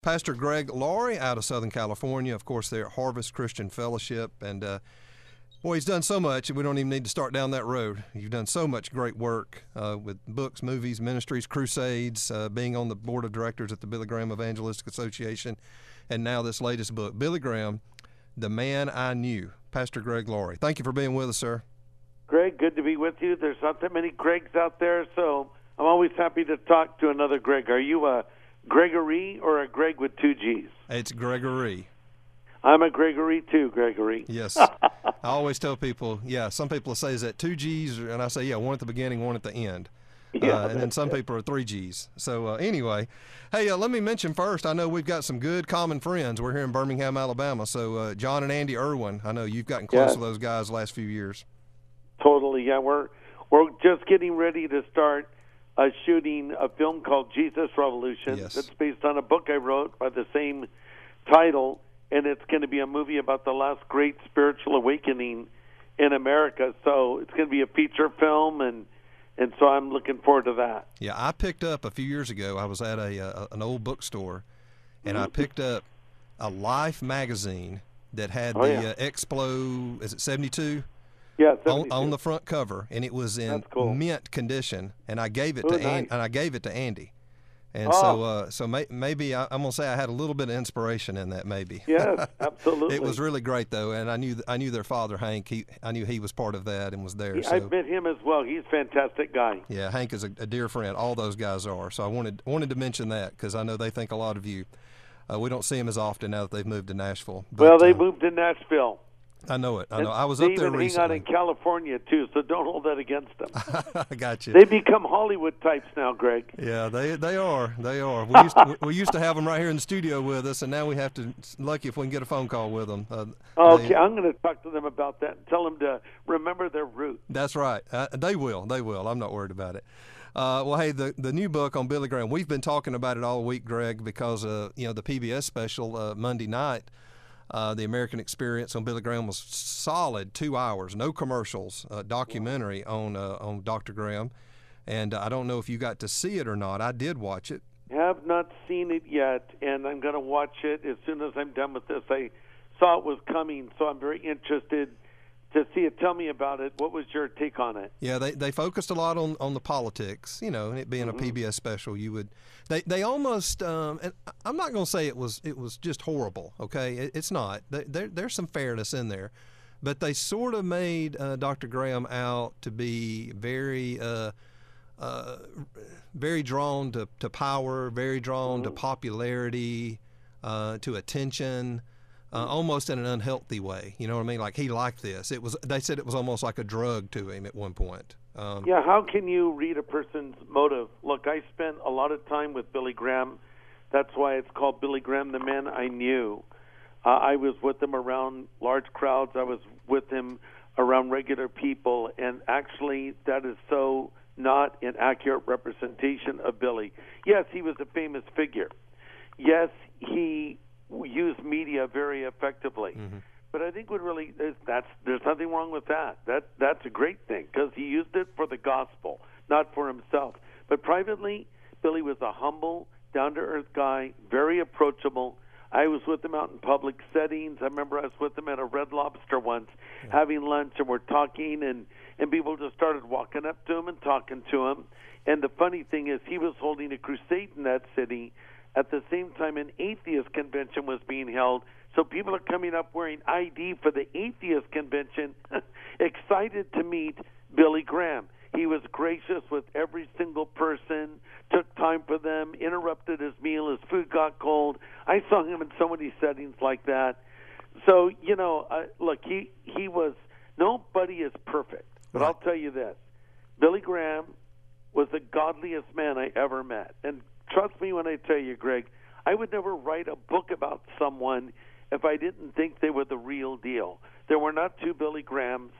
Pastor Greg Laurie out of Southern California. Of course, they're at Harvest Christian Fellowship. And uh, boy, he's done so much, we don't even need to start down that road. You've done so much great work uh, with books, movies, ministries, crusades, uh, being on the board of directors at the Billy Graham Evangelistic Association, and now this latest book, Billy Graham, The Man I Knew. Pastor Greg Laurie, thank you for being with us, sir. Greg, good to be with you. There's not that many Gregs out there, so I'm always happy to talk to another Greg. Are you a Gregory or a Greg with two G's? It's Gregory. I'm a Gregory too, Gregory. Yes. I always tell people, yeah, some people say, is that two G's? And I say, yeah, one at the beginning, one at the end. Yeah, uh, and then some people are three G's. So uh, anyway, hey, uh, let me mention first. I know we've got some good common friends. We're here in Birmingham, Alabama. So uh, Jon and Andy Erwin. I know you've gotten close Yes. to those guys the last few years. Totally, yeah. We're we're just getting ready to start uh, shooting a film called Jesus Revolution. Yes. That's based on a book I wrote by the same title, and it's going to be a movie about the last great spiritual awakening in America. So it's going to be a feature film, and and so I'm looking forward to that. Yeah, I picked up a few years ago. I was at a, uh an old bookstore, and Mm-hmm. I picked up a Life magazine that had Oh, the yeah. uh, Explo. Is it seventy two? Yeah, on, on the front cover, and it was in cool. mint condition. And I gave it Oh, to An- nice. and I gave it to Andy. And so, Oh. uh, so may- maybe I, I'm gonna say I had a little bit of inspiration in that. Maybe. Yes, absolutely. it was really great though, and I knew I knew their father Hank. He I knew he was part of that and was there. He- so I've met him as well. He's a fantastic guy. yeah, Hank is a, a dear friend. All those guys are. So I wanted wanted to mention that because I know they think a lot of you. Uh, we don't see them as often now that they've moved to Nashville. But, well, they uh, moved to Nashville. I know it. I know. I was up there hang out recently. in California too, so don't hold that against them. I got you. they become Hollywood types now, Greg. Yeah, they they are. They are. We used to, we used to have them right here in the studio with us, and now we have to. Lucky if we can get a phone call with them. Uh, Okay, they- I'm going to talk to them about that and tell them to remember their roots. that's right. Uh, they will. They will. I'm not worried about it. Uh, well, hey, the the new book on Billy Graham. We've been talking about it all week, Greg, because uh, you know the PBS special uh, Monday night. Uh, the American Experience on Billy Graham was solid, two hours, no commercials, uh, documentary on uh, on Dr. Graham, and uh, I don't know if you got to see it or not. I did watch it. Have not seen it yet, and I'm going to watch it as soon as I'm done with this. I saw it was coming, so I'm very interested to see it. Tell me about it. What was your take on it? Yeah, they, they focused a lot on, on the politics, you know, and it being a PBS special, you would they they almost um, and I'm not going to say it was it was just horrible, okay? It, it's not. There, there there's some fairness in there, but they sort of made uh, Dr. Graham out to be very uh, uh, very drawn to, to power, very drawn to popularity, uh, to attention. Uh, almost in an unhealthy way, you know what I mean? Like he liked this. It was. They said it was almost like a drug to him at one point. Um, Yeah, how can you read a person's motive? Look, I spent a lot of time with Billy Graham. That's why it's called Billy Graham, the man I knew. Uh, I was with him around large crowds. I was with him around regular people, and actually, that is so not an accurate representation of Billy. Yes, he was a famous figure. Yes, he used media very effectively. Mm-hmm. But I think what really that's there's nothing wrong with that. That that's a great thing because he used it for the gospel, not for himself. But privately, Billy was a humble, down to earth guy, very approachable. I was with him out in public settings. I remember I was with him at a Red Lobster once, having lunch, and we're talking, and and people just started walking up to him and talking to him. And the funny thing is, he was holding a crusade in that city at the same time an atheist convention was being held. So people are coming up wearing ID for the atheist convention, excited to meet Billy Graham. He was gracious with every single person, took time for them, interrupted his meal, his food got cold. I saw him in so many settings like that. So, you know, uh, look, he he was nobody is perfect, but I'll tell you this. Billy Graham was the godliest man I ever met. And trust me when I tell you, Greg, I would never write a book about someone if I didn't think they were the real deal. There were not two Billy Grahams.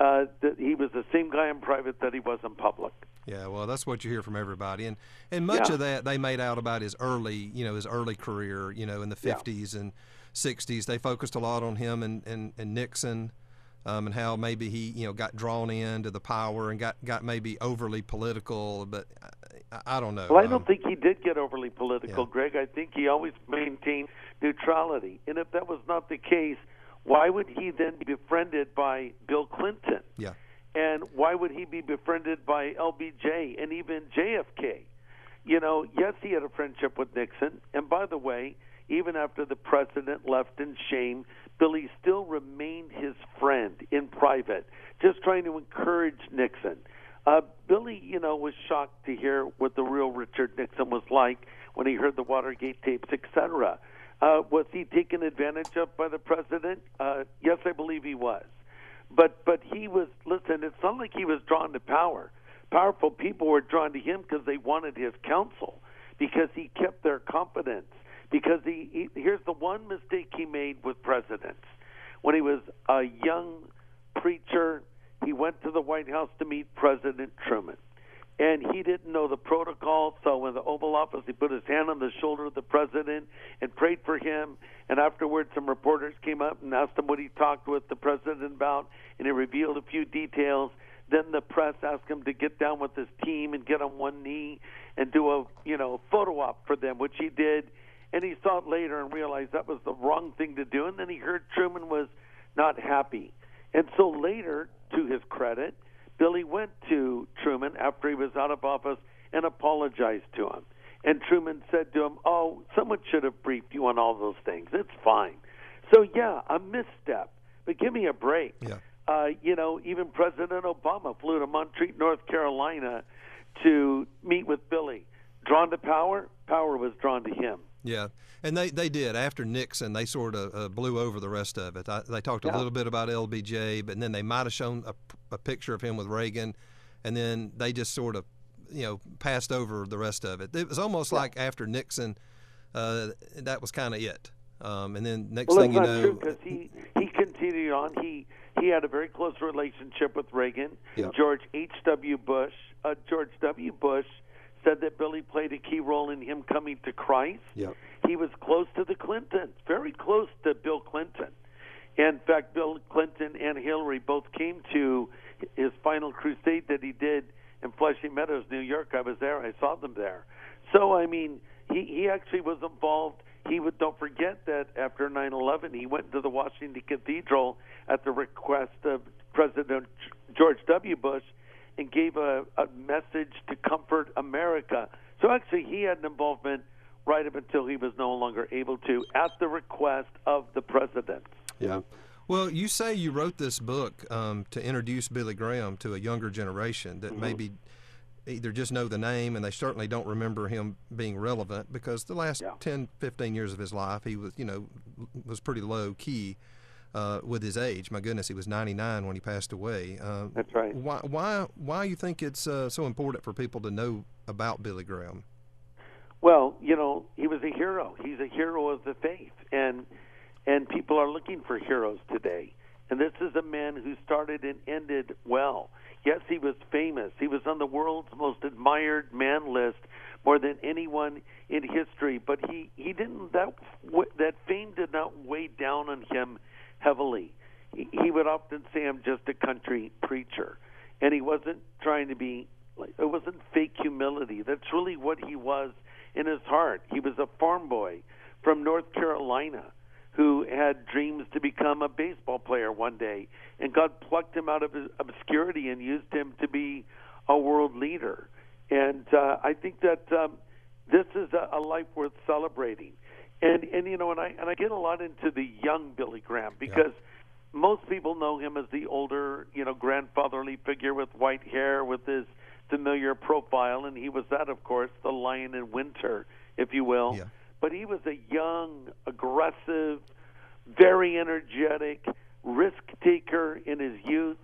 Uh, that he was the same guy in private that he was in public. Yeah, well, that's what you hear from everybody, and and much Yeah. of that they made out about his early, you know, his early career, you know, in the Yeah. '50s and '60s. They focused a lot on him and and, and Nixon, um, and how maybe he, you know, got drawn into the power and got got maybe overly political. But I don't know. Well, I Um, don't think he did get overly political, Yeah. Greg. I think he always maintained neutrality. And if that was not the case, why would he then be befriended by Bill Clinton? Yeah. And why would he be befriended by LBJ and even JFK? You know, yes, he had a friendship with Nixon. And by the way, even after the president left in shame, Billy still remained his friend in private, just trying to encourage Nixon. Uh, Billy, you know, was shocked to hear what the real Richard Nixon was like when he heard the Watergate tapes, etc. Uh, was he taken advantage of by the president? Uh, yes, I believe he was. But but he was listen. It's not like he was drawn to power. Powerful people were drawn to him because they wanted his counsel, because he kept their confidence. Because he, he here's the one mistake he made with presidents. When he was a young preacher, he went to the White House to meet President Truman. And he didn't know the protocol, so in the Oval Office, he put his hand on the shoulder of the president and prayed for him. And afterwards, some reporters came up and asked him what he talked with the president about, and he revealed a few details. Then the press asked him to get down with his team and get on one knee and do a you know photo op for them, which he did. And he saw it later and realized that was the wrong thing to do. And then he heard Truman was not happy. And so later, to his credit, Billy went to Truman after he was out of office and apologized to him. And Truman said to him, "Oh, someone should have briefed you on all those things. It's fine." So yeah, a misstep, but give me a break. Yeah. Uh, you know, even President Obama flew to Montreat, North Carolina, to meet with Billy. Drawn to power, power was drawn to him. Yeah, and they, they did after Nixon. They sort of uh, blew over the rest of it. I, they talked a little bit about LBJ, but then they might have shown a, a picture of him with Reagan, and then they just sort of, you know, passed over the rest of it. It was almost like after Nixon, uh, that was kind of it. Um, and then next Well, thing you not know, true because he he continued on. He he had a very close relationship with Reagan. Yeah. George H. W. Bush. Uh, George W. Bush said that Billy played a key role in him coming to Christ. Yep. He was close to the Clintons, very close to Bill Clinton. In fact, Bill Clinton and Hillary both came to his final crusade that he did in Flushing Meadows, New York. I was there. I saw them there. So I mean, he he actually was involved. He would don't forget that after 9/11, he went to the Washington Cathedral at the request of President George W. Bush and gave a, a message to comfort America. So actually, he had an involvement right up until he was no longer able to, at the request of the president. Yeah. Well, you say you wrote this book um, to introduce Billy Graham to a younger generation that maybe either just know the name and they certainly don't remember him being relevant because the last Yeah. 10, 15 years of his life, he was, you know, was pretty low key uh, with his age. My goodness, he was 99 when he passed away. Uh, That's right. Why, why, why you think it's uh, so important for people to know about Billy Graham? Well, you know, he was a hero. He's a hero of the faith, and and people are looking for heroes today. And this is a man who started and ended well. Yes, he was famous. He was on the world's most admired man list more than anyone in history. But he he didn't that that fame did not weigh down on him heavily. He, would often say, "I'm just a country preacher," and he wasn't trying to be. It wasn't fake humility. That's really what he was in his heart. He was a farm boy from North Carolina who had dreams to become a baseball player one day, and God plucked him out of his obscurity and used him to be a world leader. And uh, I think that um, this is a, a life worth celebrating. And and you know, and I and I get a lot into the young Billy Graham because most people know him as the older, you know, grandfatherly figure with white hair, with his familiar profile, and he was that, of course, the lion in winter, if you will. Yeah. But he was a young, aggressive, very energetic risk taker in his youth,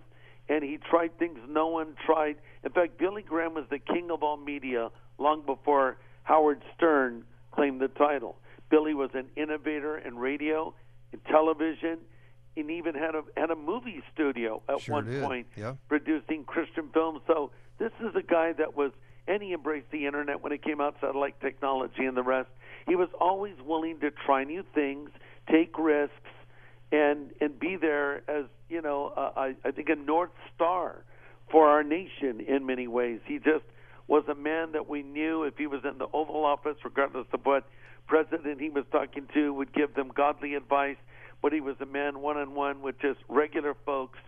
and he tried things no one tried. In fact, Billy Graham was the king of all media long before Howard Stern claimed the title. Billy was an innovator in radio, in television, and even had a had a movie studio at Sure one did, point yeah. producing Christian films. So this is a guy that was, and he embraced the internet when it came out, satellite technology and the rest. He was always willing to try new things, take risks, and and be there as you know, uh, I, I think a north star for our nation in many ways. He just was a man that we knew if he was in the Oval Office, regardless of what president he was talking to, would give them godly advice. But he was a man one on one with just regular folks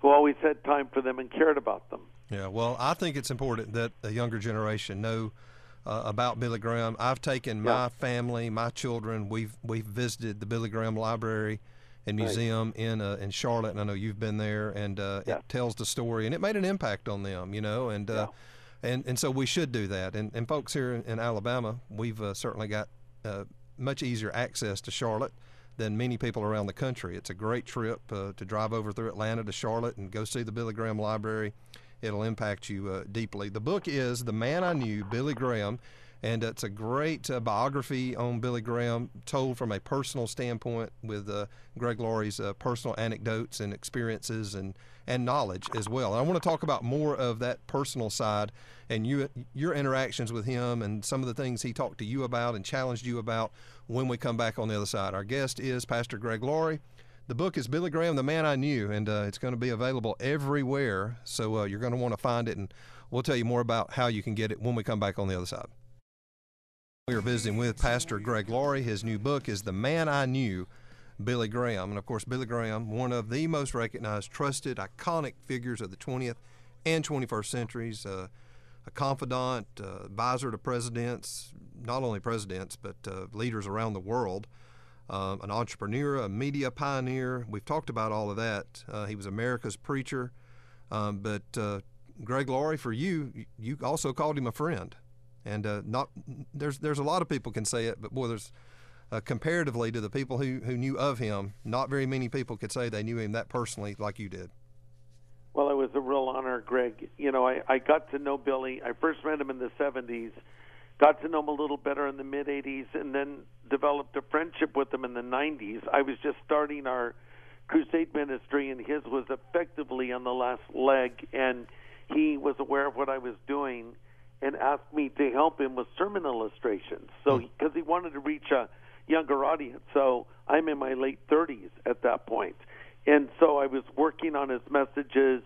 who always had time for them and cared about them. Yeah, well, I think it's important that the younger generation know uh, about Billy Graham. I've taken yeah. my family, my children. We've we've visited the Billy Graham Library and Museum right. in uh, in Charlotte, and I know you've been there, and uh, yeah. it tells the story, and it made an impact on them, you know, and uh, yeah. and and so we should do that. And and folks here in, in Alabama, we've uh, certainly got uh, much easier access to Charlotte than many people around the country. It's a great trip uh, to drive over through Atlanta to Charlotte and go see the Billy Graham Library. It'll impact you uh, deeply. The book is The Man I Knew, Billy Graham, and it's a great uh, biography on Billy Graham, told from a personal standpoint with uh, Greg Laurie's uh, personal anecdotes and experiences and, and knowledge as well. And I want to talk about more of that personal side and you, your interactions with him and some of the things he talked to you about and challenged you about when we come back on the other side. Our guest is Pastor Greg Laurie. The book is Billy Graham, The Man I Knew, and uh, it's going to be available everywhere. So uh, you're going to want to find it, and we'll tell you more about how you can get it when we come back on the other side. We are visiting with Pastor Greg Laurie. His new book is The Man I Knew, Billy Graham. And of course, Billy Graham, one of the most recognized, trusted, iconic figures of the 20th and 21st centuries. Uh, a confidant, uh, advisor to presidents, not only presidents, but uh, leaders around the world. Um, an entrepreneur, a media pioneer. We've talked about all of that. Uh, he was America's preacher. Um, but uh, Greg Laurie, for you, you also called him a friend and uh, not there's there's a lot of people can say it, but boy, there's uh, comparatively to the people who who knew of him, not very many people could say they knew him that personally like you did. Well, it was a real honor, Greg. You know, I, I got to know Billy. I first met him in the 70s, got to know him a little better in the mid 80s, and then developed a friendship with him in the 90s. I was just starting our crusade ministry, and his was effectively on the last leg, and he was aware of what I was doing and asked me to help him with sermon illustrations. So because hmm. he wanted to reach a younger audience. So I'm in my late 30s at that point. And so I was working on his messages,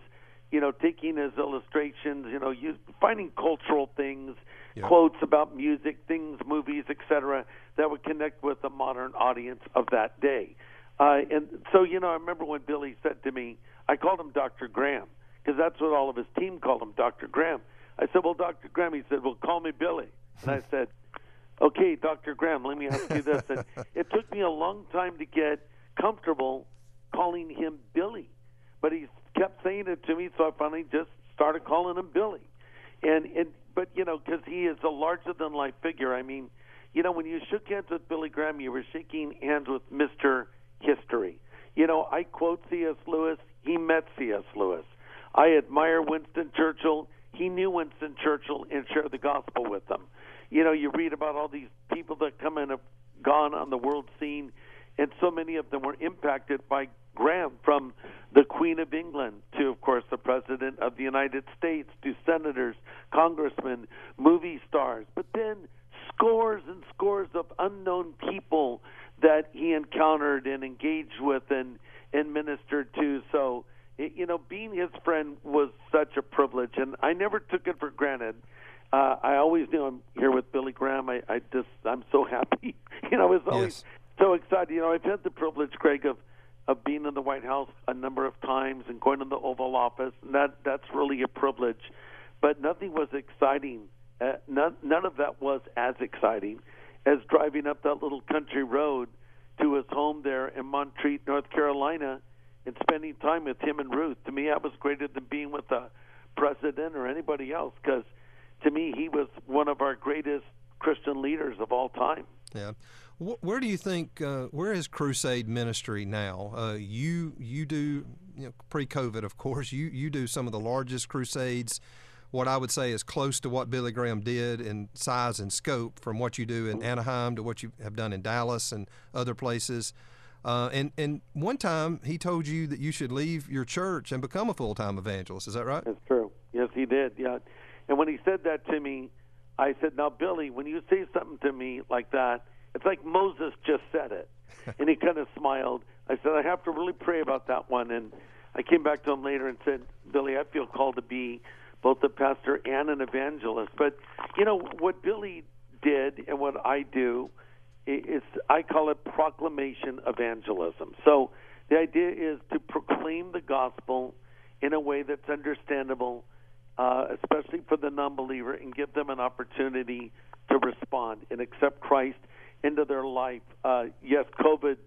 you know, taking his illustrations, you know, use, finding cultural things, yeah. quotes about music, things, movies, etc., that would connect with the modern audience of that day. Uh, and so, you know, I remember when Billy said to me, I called him Dr. Graham because that's what all of his team called him, Dr. Graham. I said, "Well, Dr. Graham," he said, "Well, call me Billy." And I said, "Okay, Dr. Graham, let me ask you this." And it took me a long time to get comfortable calling him Billy, but he kept saying it to me, so I finally just started calling him Billy. And and but you know, because he is a larger than life figure. I mean, you know, when you shook hands with Billy Graham, you were shaking hands with Mister History. You know, I quote C.S. Lewis. He met C.S. Lewis. I admire Winston Churchill he knew Winston Churchill and shared the gospel with them. You know, you read about all these people that come and have gone on the world scene, and so many of them were impacted by Graham, from the Queen of England to, of course, the President of the United States, to senators, congressmen, movie stars, but then scores and scores of unknown people that he encountered and engaged with and, and ministered to. So you know, being his friend was such a privilege, and I never took it for granted. Uh, I always knew I'm here with Billy Graham. I, I just, I'm so happy. you know, I was always yes. so excited. You know, I've had the privilege, Craig, of of being in the White House a number of times and going to the Oval Office. And that that's really a privilege. But nothing was exciting. Uh, none, none of that was as exciting as driving up that little country road to his home there in Montreat, North Carolina and spending time with him and Ruth. To me, that was greater than being with the president or anybody else because to me, he was one of our greatest Christian leaders of all time. Yeah. Where do you think uh, where is Crusade Ministry now? Uh, you you do you know, pre-COVID, of course. You you do some of the largest crusades. What I would say is close to what Billy Graham did in size and scope, from what you do in Anaheim to what you have done in Dallas and other places. Uh, and and one time he told you that you should leave your church and become a full time evangelist. Is that right? That's true. Yes, he did. Yeah. And when he said that to me, I said, "Now, Billy, when you say something to me like that, it's like Moses just said it." and he kind of smiled. I said, "I have to really pray about that one." And I came back to him later and said, "Billy, I feel called to be both a pastor and an evangelist. But you know what Billy did and what I do is I call it proclamation evangelism. So the idea is to proclaim the gospel in a way that's understandable, uh, especially for the non-believer, and give them an opportunity to respond and accept Christ into their life. Uh, yes, COVID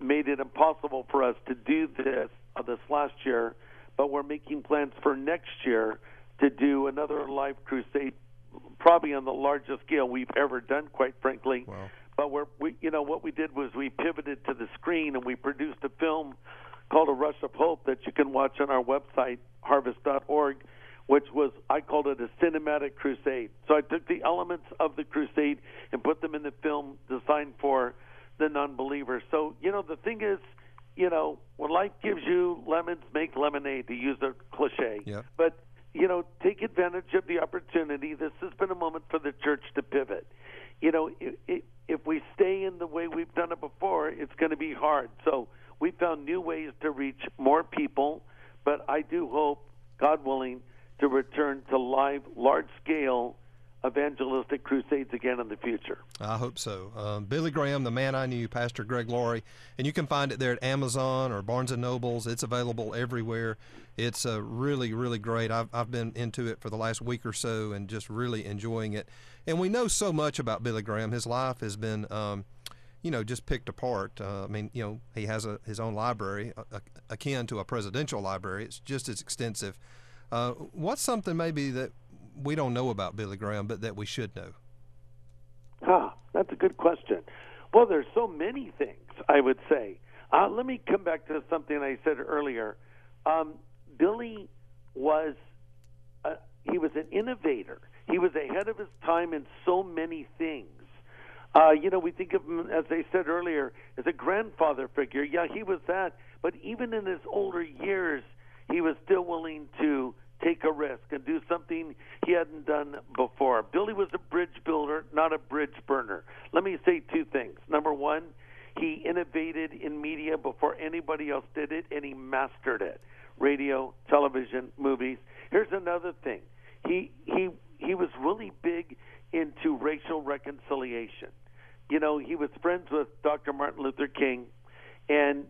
made it impossible for us to do this uh, this last year, but we're making plans for next year to do another live crusade, probably on the largest scale we've ever done, quite frankly. Wow. But we're, we, you know, what we did was we pivoted to the screen and we produced a film called A Rush of Hope that you can watch on our website, harvest.org, which was, I called it a cinematic crusade. So I took the elements of the crusade and put them in the film designed for the non believer. So, you know, the thing is, you know, when life gives you lemons, make lemonade, to use a cliche. But, you know, take advantage of the opportunity. This has been a moment for the church to pivot. You know, it, it, if we stay in the way we've done it before, it's going to be hard. So we found new ways to reach more people, but I do hope, God willing, to return to live, large scale evangelistic crusades again in the future. I hope so. Um, Billy Graham, the man I knew, Pastor Greg Laurie, and you can find it there at Amazon or Barnes and Nobles. It's available everywhere. It's uh, really, really great. I've I've been into it for the last week or so and just really enjoying it. And we know so much about Billy Graham. His life has been. Um, you know, just picked apart. Uh, I mean, you know, he has a, his own library akin to a presidential library. It's just as extensive. Uh, what's something maybe that we don't know about Billy Graham, but that we should know? Ah, that's a good question. Well, there's so many things I would say. Uh, let me come back to something I said earlier. Um, Billy was uh, he was an innovator. He was ahead of his time in so many things. Uh, you know, we think of him, as I said earlier, as a grandfather figure. Yeah, he was that. But even in his older years, he was still willing to take a risk and do something he hadn't done before. Billy was a bridge builder, not a bridge burner. Let me say two things. Number one, he innovated in media before anybody else did it, and he mastered it radio, television, movies. Here's another thing. He he he was really big into racial reconciliation. You know, he was friends with Dr. Martin Luther King, and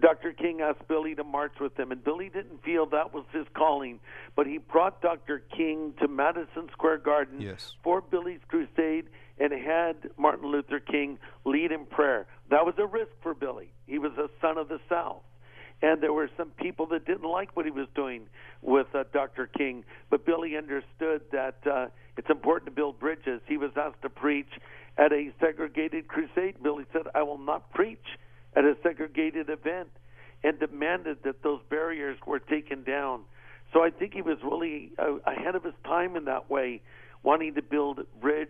Dr. King asked Billy to march with him, and Billy didn't feel that was his calling, but he brought Dr. King to Madison Square Garden yes. for Billy's crusade and had Martin Luther King lead in prayer. That was a risk for Billy. He was a son of the South. And there were some people that didn't like what he was doing with uh, Dr. King, but Billy understood that uh, it's important to build bridges. He was asked to preach at a segregated crusade. Billy said, I will not preach at a segregated event and demanded that those barriers were taken down. So I think he was really uh, ahead of his time in that way, wanting to build bridge,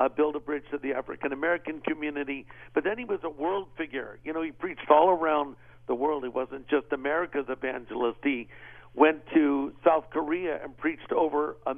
uh, build a bridge to the African American community. But then he was a world figure. You know, he preached all around the world. He wasn't just America's evangelist. He went to South Korea and preached over a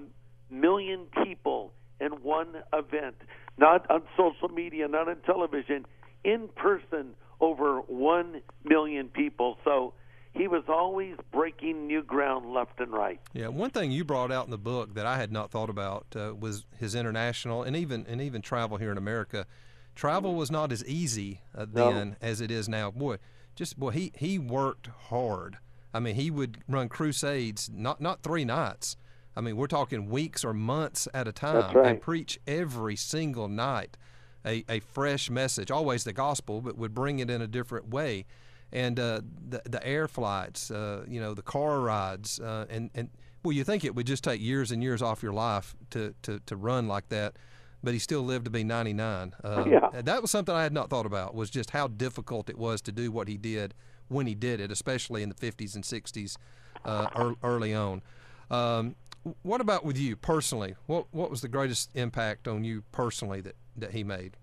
million people in one event, not on social media, not on television, in person over 1 million people. So he was always breaking new ground left and right. Yeah, one thing you brought out in the book that I had not thought about uh, was his international and even and even travel here in America. Travel was not as easy uh, then no. as it is now. Boy, just boy, he he worked hard. I mean, he would run crusades not not three nights. I mean, we're talking weeks or months at a time right. and preach every single night a, a fresh message, always the gospel, but would bring it in a different way. And uh, the the air flights, uh, you know, the car rides, uh, and and well, you think it would just take years and years off your life to to, to run like that, but he still lived to be 99. Uh, yeah. That was something I had not thought about. Was just how difficult it was to do what he did when he did it, especially in the 50s and 60s, uh, early on. Um, what about with you personally? What what was the greatest impact on you personally that that he made?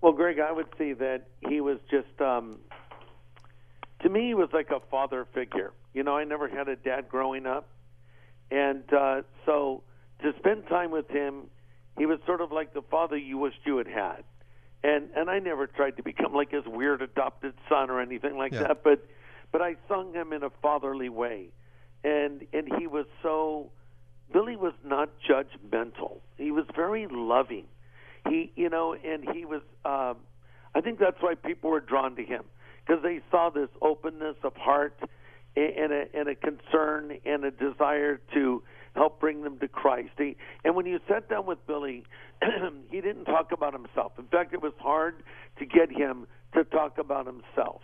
Well, Greg, I would say that he was just, um, to me, he was like a father figure. You know, I never had a dad growing up. And uh, so to spend time with him, he was sort of like the father you wished you had had. And and I never tried to become like his weird adopted son or anything like yeah. that, but but I sung him in a fatherly way. and and he was so. Billy was not judgmental. He was very loving. He, you know, and he was. Um, I think that's why people were drawn to him because they saw this openness of heart and a, and a concern and a desire to help bring them to Christ. He, and when you sat down with Billy, he didn't talk about himself. In fact, it was hard to get him to talk about himself.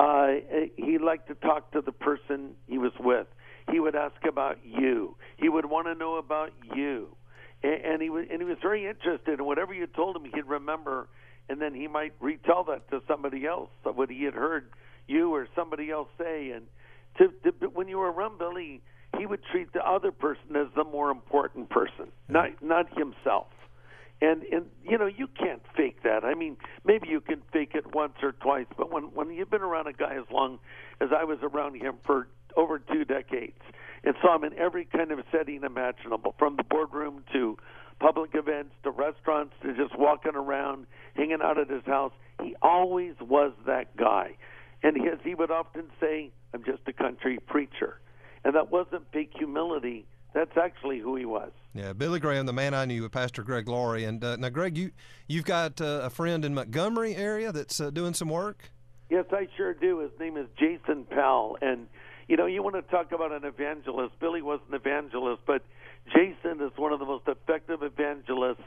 Uh, he liked to talk to the person he was with. He would ask about you. He would want to know about you, and, and he was and he was very interested in whatever you told him. He'd remember, and then he might retell that to somebody else what he had heard you or somebody else say. And to, to when you were around Billy, he would treat the other person as the more important person, not not himself. And and you know you can't fake that. I mean, maybe you can fake it once or twice, but when when you've been around a guy as long as I was around him for over two decades and saw him in every kind of setting imaginable, from the boardroom to public events to restaurants to just walking around, hanging out at his house. He always was that guy. And as he would often say, I'm just a country preacher. And that wasn't fake humility. That's actually who he was. Yeah, Billy Graham, the man I knew, with Pastor Greg Laurie. And uh, now, Greg, you you've got uh, a friend in Montgomery area that's uh, doing some work. Yes, I sure do. His name is Jason Powell, and you know, you want to talk about an evangelist. Billy was an evangelist, but Jason is one of the most effective evangelists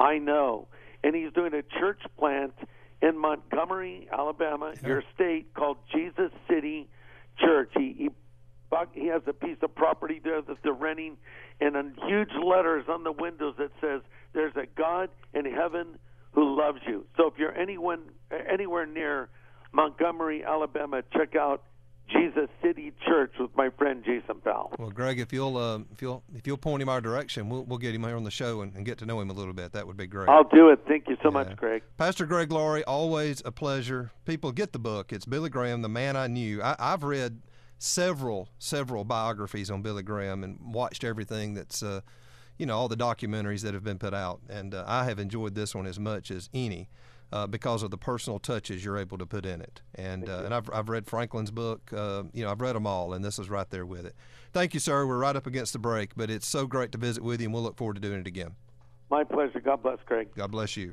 I know. And he's doing a church plant in Montgomery, Alabama, yeah. your state, called Jesus City Church. He, he he has a piece of property there that they're renting, and in huge letters on the windows that says, "There's a God in heaven who loves you." So if you're anyone anywhere near Montgomery, Alabama, check out Jesus City Church with my friend Jason Powell. Well, Greg, if you'll uh, if you'll if you'll point him our direction, we'll we'll get him here on the show and, and, get to know him a little bit. That would be great. I'll do it. Thank you so yeah. much, Greg. Pastor Greg Laurie, always a pleasure. People get the book. It's Billy Graham, the man I knew. I, I've read several several biographies on Billy Graham and watched everything that's. Uh, you know all the documentaries that have been put out, and uh, I have enjoyed this one as much as any uh, because of the personal touches you're able to put in it. And uh, and I've I've read Franklin's book. Uh, you know, I've read them all, and this is right there with it. Thank you, sir. We're right up against the break, but it's so great to visit with you, and we'll look forward to doing it again. My pleasure. God bless, Craig. God bless you.